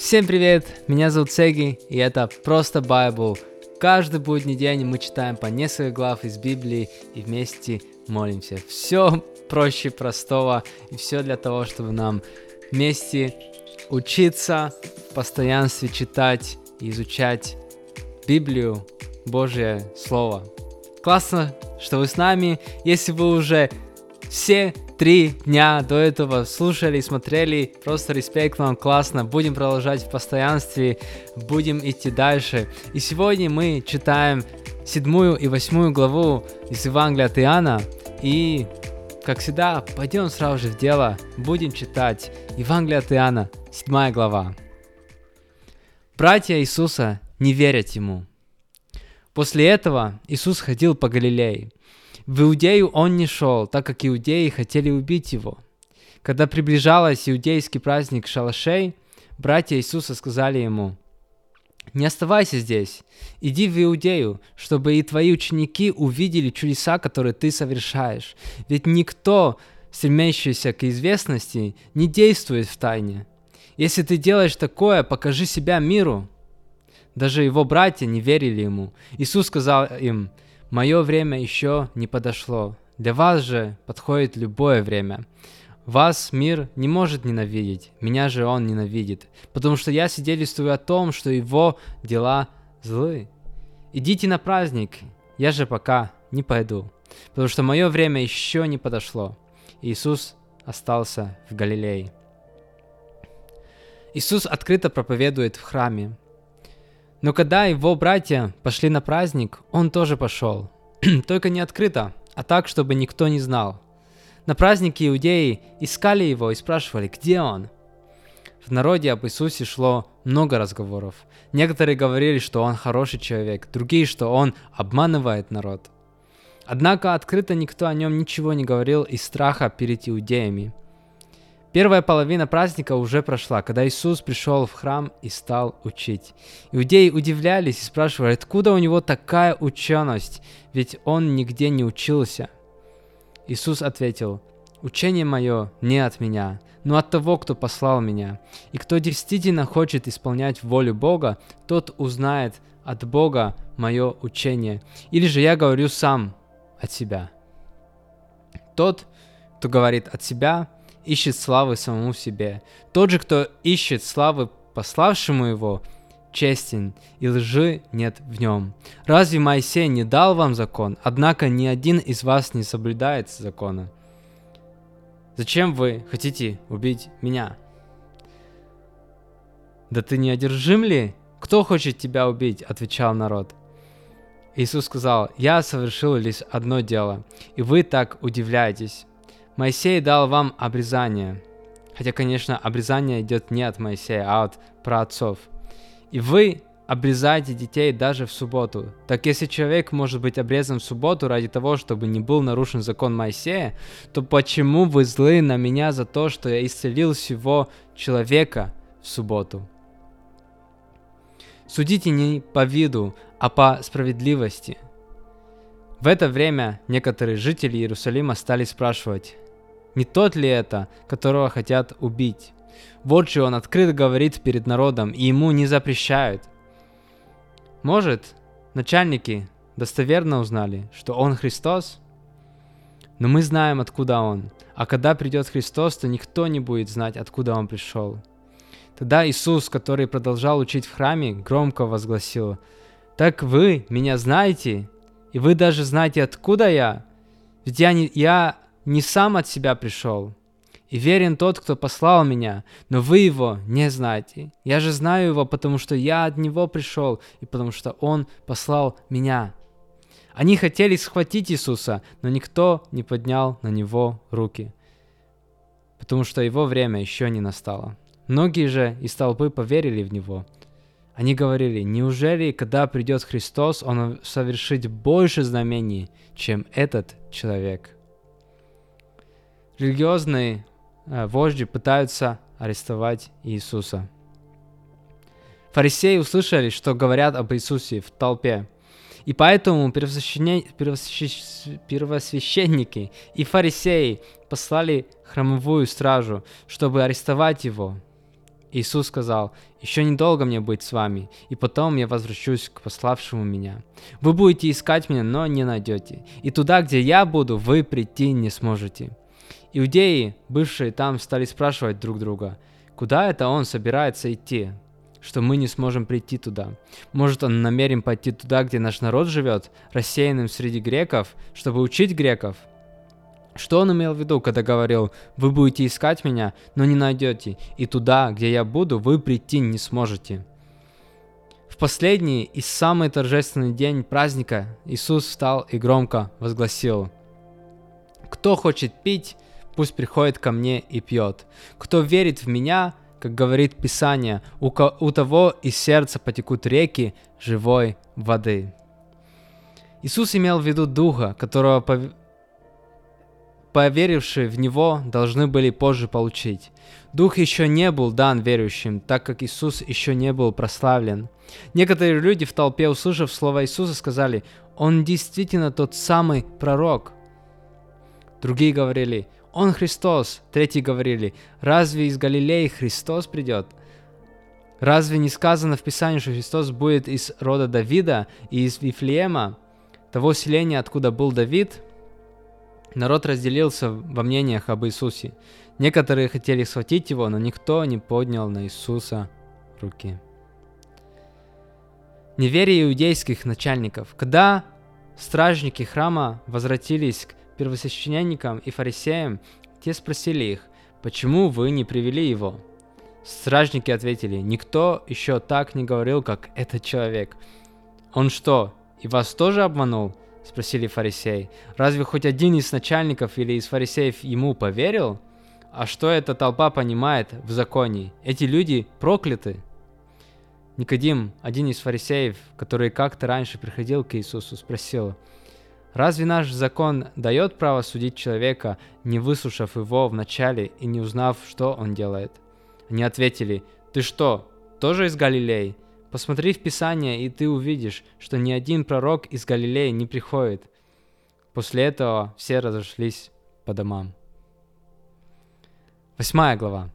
Всем привет, меня зовут Сеги, и это просто Bible. Каждый будний день мы читаем по несколько глав из Библии и вместе молимся. Все проще простого, и все для того, чтобы нам вместе учиться, в постоянстве читать и изучать Библию, Божье Слово. Классно, что вы с нами. Если вы уже все три дня до этого слушали, смотрели, просто респект вам, классно. Будем продолжать в постоянстве, будем идти дальше. И сегодня мы читаем седьмую и восьмую главу из Евангелия от Иоанна. И, как всегда, пойдем сразу же в дело, будем читать Евангелие от Иоанна, седьмая глава. Братья Иисуса не верят Ему. После этого Иисус ходил по Галилее – в Иудею он не шел, так как иудеи хотели убить его. Когда приближался иудейский праздник шалашей, братья Иисуса сказали ему, «Не оставайся здесь, иди в Иудею, чтобы и твои ученики увидели чудеса, которые ты совершаешь. Ведь никто, стремящийся к известности, не действует в тайне. Если ты делаешь такое, покажи себя миру». Даже его братья не верили ему. Иисус сказал им, Мое время еще не подошло. Для вас же подходит любое время. Вас мир не может ненавидеть, меня же он ненавидит, потому что я свидетельствую о том, что его дела злы. Идите на праздник, я же пока не пойду, потому что мое время еще не подошло. Иисус остался в Галилее. Иисус открыто проповедует в храме. Но когда его братья пошли на праздник, он тоже пошел. Только не открыто, а так, чтобы никто не знал. На празднике иудеи искали его и спрашивали, где он. В народе об Иисусе шло много разговоров. Некоторые говорили, что он хороший человек, другие, что он обманывает народ. Однако открыто никто о нем ничего не говорил из страха перед иудеями. Первая половина праздника уже прошла, когда Иисус пришел в храм и стал учить. Иудеи удивлялись и спрашивали, откуда у него такая ученость, ведь он нигде не учился. Иисус ответил, «Учение мое не от меня, но от того, кто послал меня. И кто действительно хочет исполнять волю Бога, тот узнает от Бога мое учение. Или же я говорю сам от себя. Тот, кто говорит от себя, ищет славы самому себе. Тот же, кто ищет славы пославшему его, честен, и лжи нет в нем. Разве Моисей не дал вам закон, однако ни один из вас не соблюдает закона? Зачем вы хотите убить меня? Да ты не одержим ли? Кто хочет тебя убить? Отвечал народ. Иисус сказал, я совершил лишь одно дело, и вы так удивляетесь. Моисей дал вам обрезание. Хотя, конечно, обрезание идет не от Моисея, а от праотцов. И вы обрезаете детей даже в субботу. Так если человек может быть обрезан в субботу ради того, чтобы не был нарушен закон Моисея, то почему вы злы на меня за то, что я исцелил всего человека в субботу? Судите не по виду, а по справедливости. В это время некоторые жители Иерусалима стали спрашивать, не тот ли это, которого хотят убить? Вот же он открыто говорит перед народом, и ему не запрещают. Может, начальники достоверно узнали, что он Христос? Но мы знаем, откуда он. А когда придет Христос, то никто не будет знать, откуда он пришел. Тогда Иисус, который продолжал учить в храме, громко возгласил, «Так вы меня знаете, и вы даже знаете, откуда я? Ведь я, не, я не сам от себя пришел, и верен тот, кто послал меня, но вы его не знаете. Я же знаю его, потому что я от него пришел, и потому что он послал меня. Они хотели схватить Иисуса, но никто не поднял на него руки, потому что его время еще не настало. Многие же из толпы поверили в него. Они говорили, неужели, когда придет Христос, он совершит больше знамений, чем этот человек? Религиозные э, вожди пытаются арестовать Иисуса. Фарисеи услышали, что говорят об Иисусе в толпе, и поэтому первосвященники и фарисеи послали храмовую стражу, чтобы арестовать его. Иисус сказал, «Еще недолго мне быть с вами, и потом я возвращусь к пославшему меня. Вы будете искать меня, но не найдете, и туда, где я буду, вы прийти не сможете». Иудеи, бывшие там, стали спрашивать друг друга, куда это он собирается идти, что мы не сможем прийти туда. Может, он намерен пойти туда, где наш народ живет, рассеянным среди греков, чтобы учить греков – что он имел в виду, когда говорил, вы будете искать меня, но не найдете, и туда, где я буду, вы прийти не сможете. В последний и самый торжественный день праздника Иисус встал и громко возгласил, «Кто хочет пить, пусть приходит ко мне и пьет. Кто верит в меня, как говорит Писание, у, у того из сердца потекут реки живой воды». Иисус имел в виду Духа, которого поверившие в Него должны были позже получить. Дух еще не был дан верующим, так как Иисус еще не был прославлен. Некоторые люди в толпе, услышав слово Иисуса, сказали, «Он действительно тот самый пророк». Другие говорили, «Он Христос». Третьи говорили, «Разве из Галилеи Христос придет?» Разве не сказано в Писании, что Христос будет из рода Давида и из Вифлеема, того селения, откуда был Давид? Народ разделился во мнениях об Иисусе. Некоторые хотели схватить его, но никто не поднял на Иисуса руки. Неверие иудейских начальников. Когда стражники храма возвратились к первосвященникам и фарисеям, те спросили их, почему вы не привели его? Стражники ответили, никто еще так не говорил, как этот человек. Он что, и вас тоже обманул? — спросили фарисеи. «Разве хоть один из начальников или из фарисеев ему поверил? А что эта толпа понимает в законе? Эти люди прокляты!» Никодим, один из фарисеев, который как-то раньше приходил к Иисусу, спросил, «Разве наш закон дает право судить человека, не выслушав его вначале и не узнав, что он делает?» Они ответили, «Ты что, тоже из Галилеи? Посмотри в Писание, и ты увидишь, что ни один пророк из Галилеи не приходит. После этого все разошлись по домам. Восьмая глава.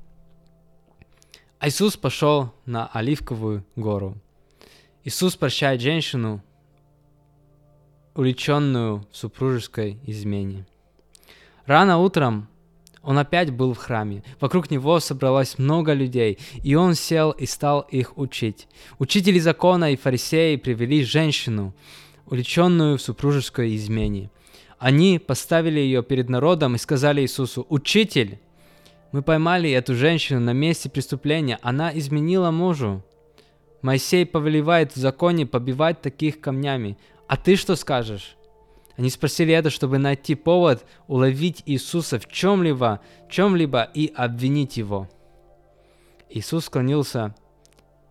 Иисус пошел на Оливковую гору. Иисус прощает женщину, увлеченную в супружеской измене. Рано утром он опять был в храме. Вокруг него собралось много людей, и он сел и стал их учить. Учители закона и фарисеи привели женщину, увлеченную в супружеской измене. Они поставили ее перед народом и сказали Иисусу, «Учитель, мы поймали эту женщину на месте преступления, она изменила мужу. Моисей повелевает в законе побивать таких камнями. А ты что скажешь?» Они спросили это, чтобы найти повод уловить Иисуса в чем-либо, чем-либо и обвинить его. Иисус склонился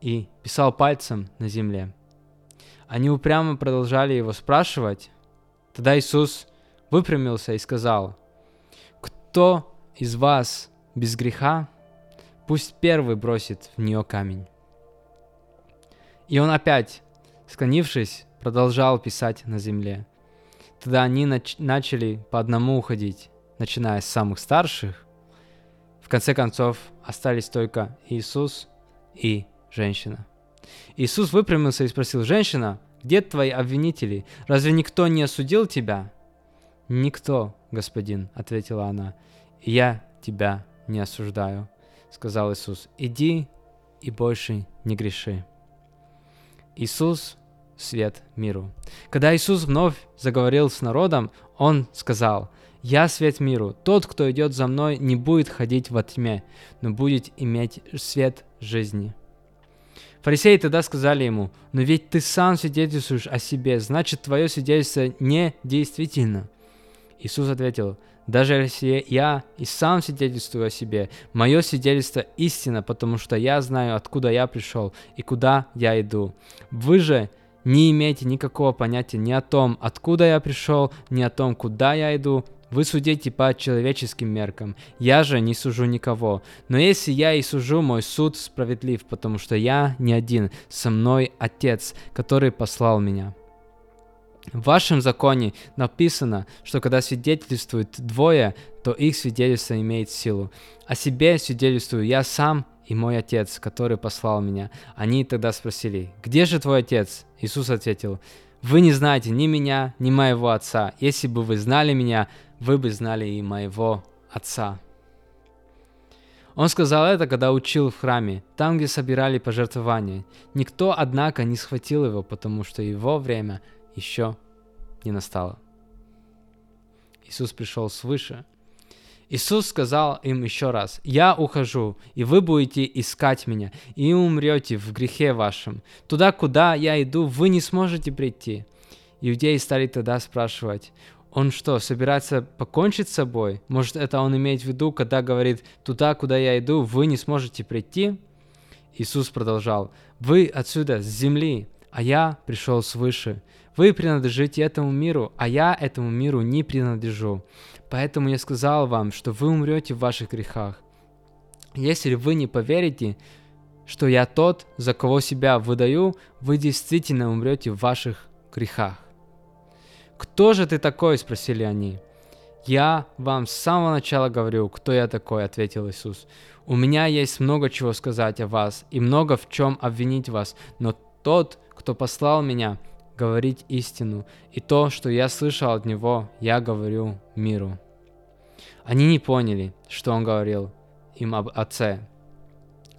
и писал пальцем на земле. Они упрямо продолжали его спрашивать. Тогда Иисус выпрямился и сказал, «Кто из вас без греха, пусть первый бросит в нее камень». И он опять, склонившись, продолжал писать на земле. Тогда они нач- начали по одному уходить, начиная с самых старших. В конце концов, остались только Иисус и женщина. Иисус выпрямился и спросил, «Женщина, где твои обвинители? Разве никто не осудил тебя?» «Никто, господин», — ответила она, — «я тебя не осуждаю», — сказал Иисус. «Иди и больше не греши». Иисус свет миру. Когда Иисус вновь заговорил с народом, Он сказал, «Я свет миру. Тот, кто идет за мной, не будет ходить во тьме, но будет иметь свет жизни». Фарисеи тогда сказали ему, «Но ведь ты сам свидетельствуешь о себе, значит, твое свидетельство не действительно». Иисус ответил, «Даже если я и сам свидетельствую о себе, мое свидетельство истина, потому что я знаю, откуда я пришел и куда я иду. Вы же не имеете никакого понятия ни о том, откуда я пришел, ни о том, куда я иду. Вы судите по человеческим меркам. Я же не сужу никого. Но если я и сужу, мой суд справедлив, потому что я не один, со мной Отец, который послал меня. В вашем законе написано, что когда свидетельствуют двое, то их свидетельство имеет силу. О себе свидетельствую я сам и мой отец, который послал меня. Они тогда спросили, где же твой отец? Иисус ответил, вы не знаете ни меня, ни моего отца. Если бы вы знали меня, вы бы знали и моего отца. Он сказал это, когда учил в храме, там, где собирали пожертвования. Никто, однако, не схватил его, потому что его время еще не настало. Иисус пришел свыше. Иисус сказал им еще раз, «Я ухожу, и вы будете искать меня, и умрете в грехе вашем. Туда, куда я иду, вы не сможете прийти». Иудеи стали тогда спрашивать, он что, собирается покончить с собой? Может, это он имеет в виду, когда говорит, туда, куда я иду, вы не сможете прийти? Иисус продолжал, вы отсюда, с земли, а я пришел свыше. Вы принадлежите этому миру, а я этому миру не принадлежу. Поэтому я сказал вам, что вы умрете в ваших грехах. Если вы не поверите, что я тот, за кого себя выдаю, вы действительно умрете в ваших грехах. «Кто же ты такой?» – спросили они. «Я вам с самого начала говорю, кто я такой», – ответил Иисус. «У меня есть много чего сказать о вас и много в чем обвинить вас, но тот, кто послал меня, говорить истину, и то, что я слышал от него, я говорю миру». Они не поняли, что он говорил им об Отце.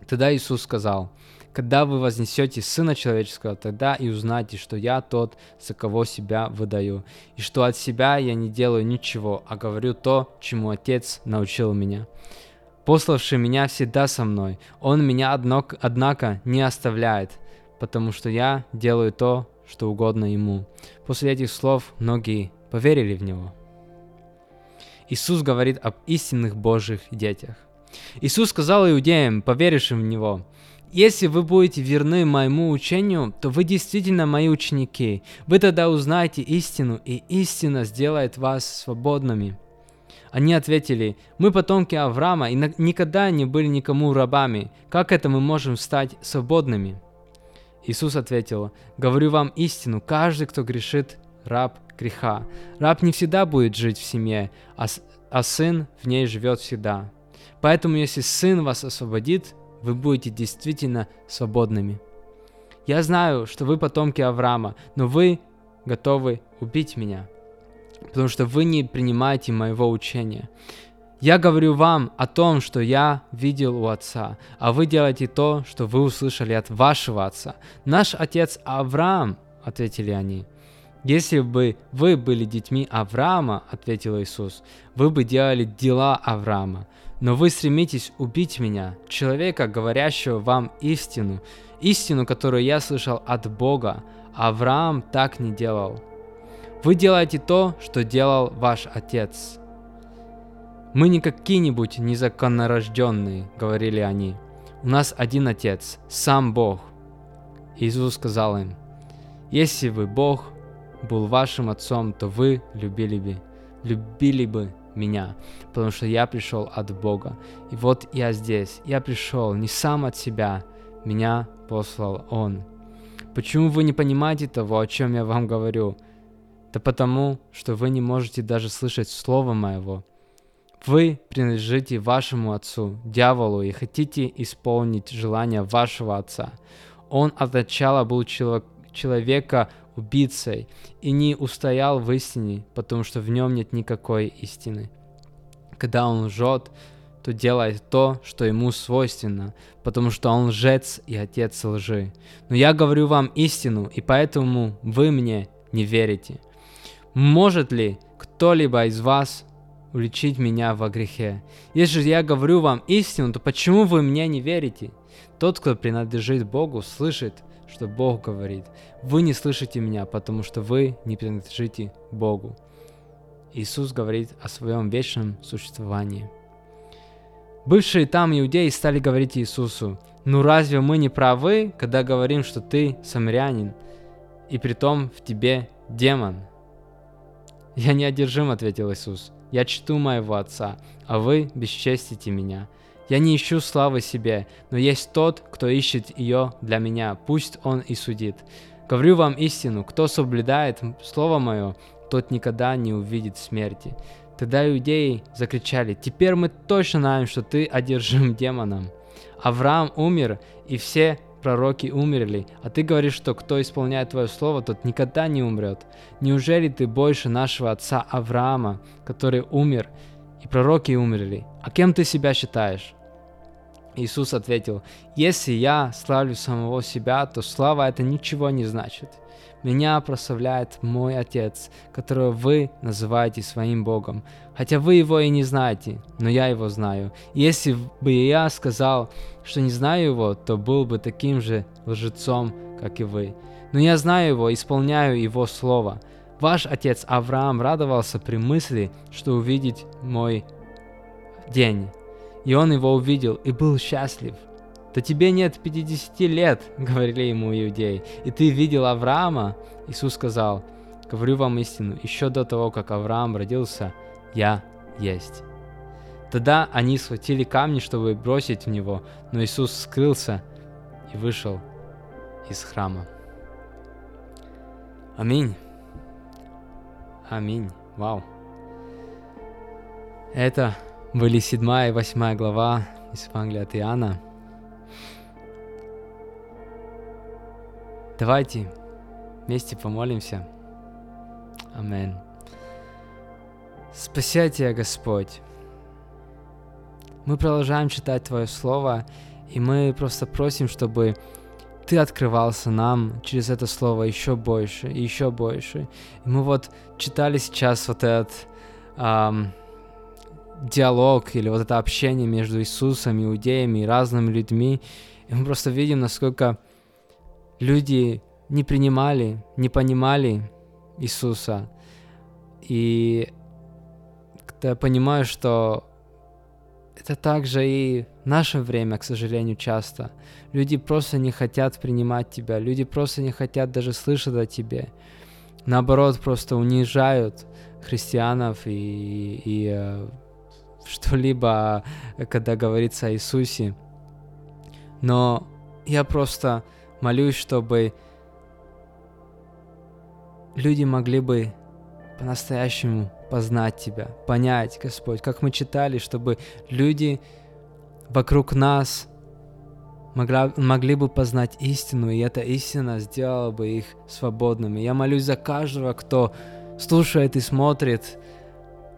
Тогда Иисус сказал – когда вы вознесете Сына Человеческого, тогда и узнаете, что я тот, за кого себя выдаю, и что от себя я не делаю ничего, а говорю то, чему Отец научил меня. Пославший меня всегда со мной, Он меня, однако, не оставляет, потому что я делаю то, что угодно Ему. После этих слов многие поверили в Него. Иисус говорит об истинных Божьих детях. Иисус сказал иудеям, поверившим в Него, если вы будете верны моему учению, то вы действительно мои ученики. Вы тогда узнаете истину, и истина сделает вас свободными. Они ответили, мы потомки Авраама и никогда не были никому рабами. Как это мы можем стать свободными? Иисус ответил, говорю вам истину, каждый, кто грешит, раб греха. Раб не всегда будет жить в семье, а, а сын в ней живет всегда. Поэтому если сын вас освободит, вы будете действительно свободными. Я знаю, что вы потомки Авраама, но вы готовы убить меня, потому что вы не принимаете моего учения. Я говорю вам о том, что я видел у отца, а вы делаете то, что вы услышали от вашего отца. Наш отец Авраам, ответили они. Если бы вы были детьми Авраама, ответил Иисус, вы бы делали дела Авраама. Но вы стремитесь убить меня, человека, говорящего вам истину, истину, которую я слышал от Бога. Авраам так не делал. Вы делаете то, что делал ваш отец. Мы не какие-нибудь незаконнорожденные, говорили они. У нас один отец, сам Бог. Иисус сказал им, если бы Бог был вашим отцом, то вы любили бы, любили бы меня, потому что я пришел от Бога. И вот я здесь, я пришел не сам от себя, меня послал Он. Почему вы не понимаете того, о чем я вам говорю? Да потому, что вы не можете даже слышать слова моего. Вы принадлежите вашему отцу, дьяволу, и хотите исполнить желания вашего отца. Он от начала был человек, человека убийцей и не устоял в истине, потому что в нем нет никакой истины. Когда он лжет, то делает то, что ему свойственно, потому что он лжец и отец лжи. Но я говорю вам истину, и поэтому вы мне не верите. Может ли кто-либо из вас уличить меня во грехе? Если же я говорю вам истину, то почему вы мне не верите? Тот, кто принадлежит Богу, слышит, что Бог говорит. Вы не слышите меня, потому что вы не принадлежите Богу. Иисус говорит о своем вечном существовании. Бывшие там иудеи стали говорить Иисусу, «Ну разве мы не правы, когда говорим, что ты самарянин, и притом в тебе демон?» «Я не одержим», — ответил Иисус. «Я чту моего Отца, а вы бесчестите меня. Я не ищу славы себе, но есть тот, кто ищет ее для меня, пусть он и судит. Говорю вам истину, кто соблюдает Слово Мое, тот никогда не увидит смерти. Тогда иудеи закричали, «Теперь мы точно знаем, что ты одержим демоном. Авраам умер, и все пророки умерли, а ты говоришь, что кто исполняет твое слово, тот никогда не умрет. Неужели ты больше нашего отца Авраама, который умер, и пророки умерли? А кем ты себя считаешь?» Иисус ответил, «Если я славлю самого себя, то слава это ничего не значит. Меня прославляет мой Отец, которого вы называете своим Богом, хотя вы его и не знаете, но я его знаю. Если бы я сказал, что не знаю его, то был бы таким же лжецом, как и вы. Но я знаю его, исполняю его слово. Ваш отец Авраам радовался при мысли, что увидит мой день. И он его увидел и был счастлив. «Да тебе нет 50 лет», — говорили ему иудеи, «и ты видел Авраама?» Иисус сказал, «Говорю вам истину, еще до того, как Авраам родился, я есть». Тогда они схватили камни, чтобы бросить в него, но Иисус скрылся и вышел из храма. Аминь. Аминь. Вау. Это были 7 и 8 глава из Евангелия от Иоанна. Давайте вместе помолимся. Амин. Спаси Тебя, Господь. Мы продолжаем читать Твое Слово, и мы просто просим, чтобы Ты открывался нам через это Слово еще больше еще больше. И мы вот читали сейчас вот этот эм, диалог или вот это общение между Иисусом, иудеями и разными людьми, и мы просто видим, насколько люди не принимали, не понимали Иисуса. И я понимаю, что это также и наше время, к сожалению, часто. Люди просто не хотят принимать тебя, люди просто не хотят даже слышать о тебе. Наоборот, просто унижают христианов и, и э, что-либо, когда говорится о Иисусе. Но я просто молюсь, чтобы люди могли бы по-настоящему познать Тебя, понять, Господь, как мы читали, чтобы люди вокруг нас могла, могли бы познать истину, и эта истина сделала бы их свободными. Я молюсь за каждого, кто слушает и смотрит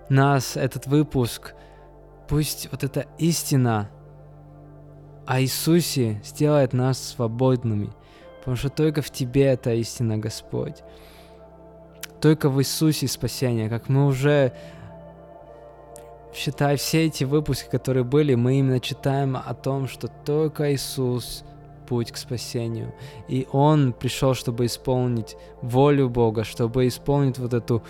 нас, этот выпуск. Пусть вот эта истина о Иисусе сделает нас свободными, потому что только в Тебе эта истина, Господь. Только в Иисусе спасение, как мы уже считай, все эти выпуски, которые были, мы именно читаем о том, что только Иисус путь к спасению. И Он пришел, чтобы исполнить волю Бога, чтобы исполнить вот эту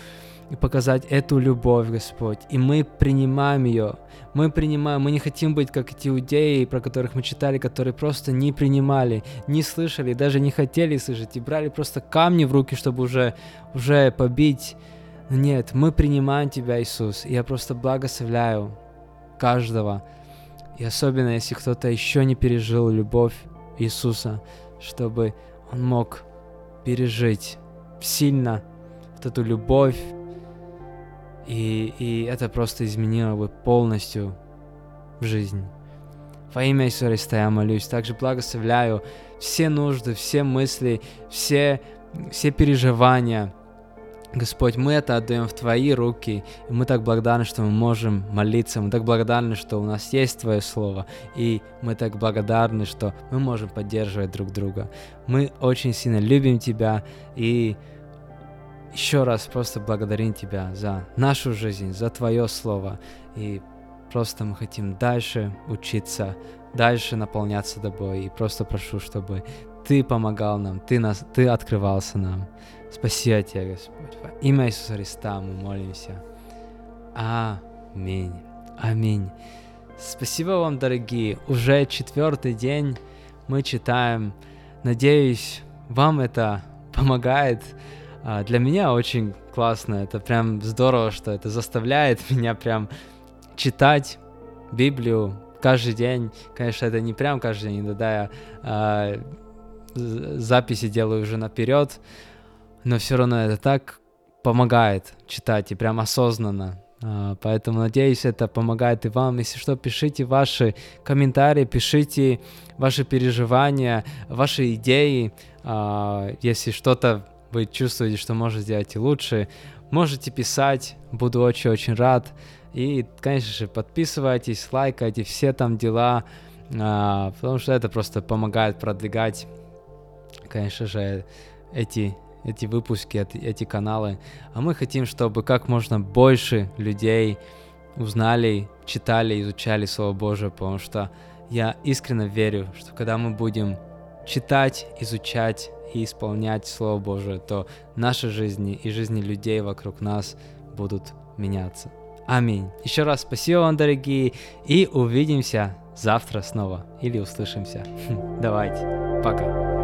и показать эту любовь, Господь. И мы принимаем ее. Мы принимаем, мы не хотим быть как эти иудеи, про которых мы читали, которые просто не принимали, не слышали, даже не хотели слышать, и брали просто камни в руки, чтобы уже, уже побить. Нет, мы принимаем Тебя, Иисус. И я просто благословляю каждого. И особенно, если кто-то еще не пережил любовь Иисуса, чтобы он мог пережить сильно вот эту любовь, и, и это просто изменило бы полностью жизнь. Во имя Иисуса Христа я молюсь. Также благословляю все нужды, все мысли, все, все переживания. Господь, мы это отдаем в Твои руки, и мы так благодарны, что мы можем молиться, мы так благодарны, что у нас есть Твое Слово, и мы так благодарны, что мы можем поддерживать друг друга. Мы очень сильно любим Тебя, и еще раз просто благодарим Тебя за нашу жизнь, за Твое Слово. И просто мы хотим дальше учиться, дальше наполняться Тобой. И просто прошу, чтобы Ты помогал нам, Ты, нас, ты открывался нам. Спасибо Тебе, Господь. Во имя Иисуса Христа мы молимся. Аминь. Аминь. Спасибо вам, дорогие. Уже четвертый день мы читаем. Надеюсь, вам это помогает для меня очень классно, это прям здорово, что это заставляет меня прям читать Библию каждый день. Конечно, это не прям каждый день, да, я а, записи делаю уже наперед, но все равно это так помогает читать и прям осознанно А, поэтому, надеюсь, это помогает и вам. Если что, пишите ваши комментарии, пишите ваши переживания, ваши идеи. А, если что-то вы чувствуете, что можете сделать и лучше, можете писать. Буду очень-очень рад. И, конечно же, подписывайтесь, лайкайте все там дела, а, потому что это просто помогает продвигать, конечно же, эти эти выпуски, эти каналы. А мы хотим, чтобы как можно больше людей узнали, читали, изучали Слово Божие, потому что я искренне верю, что когда мы будем читать, изучать и исполнять Слово Божие, то наши жизни и жизни людей вокруг нас будут меняться. Аминь. Еще раз спасибо вам, дорогие, и увидимся завтра снова или услышимся. Давайте. Пока.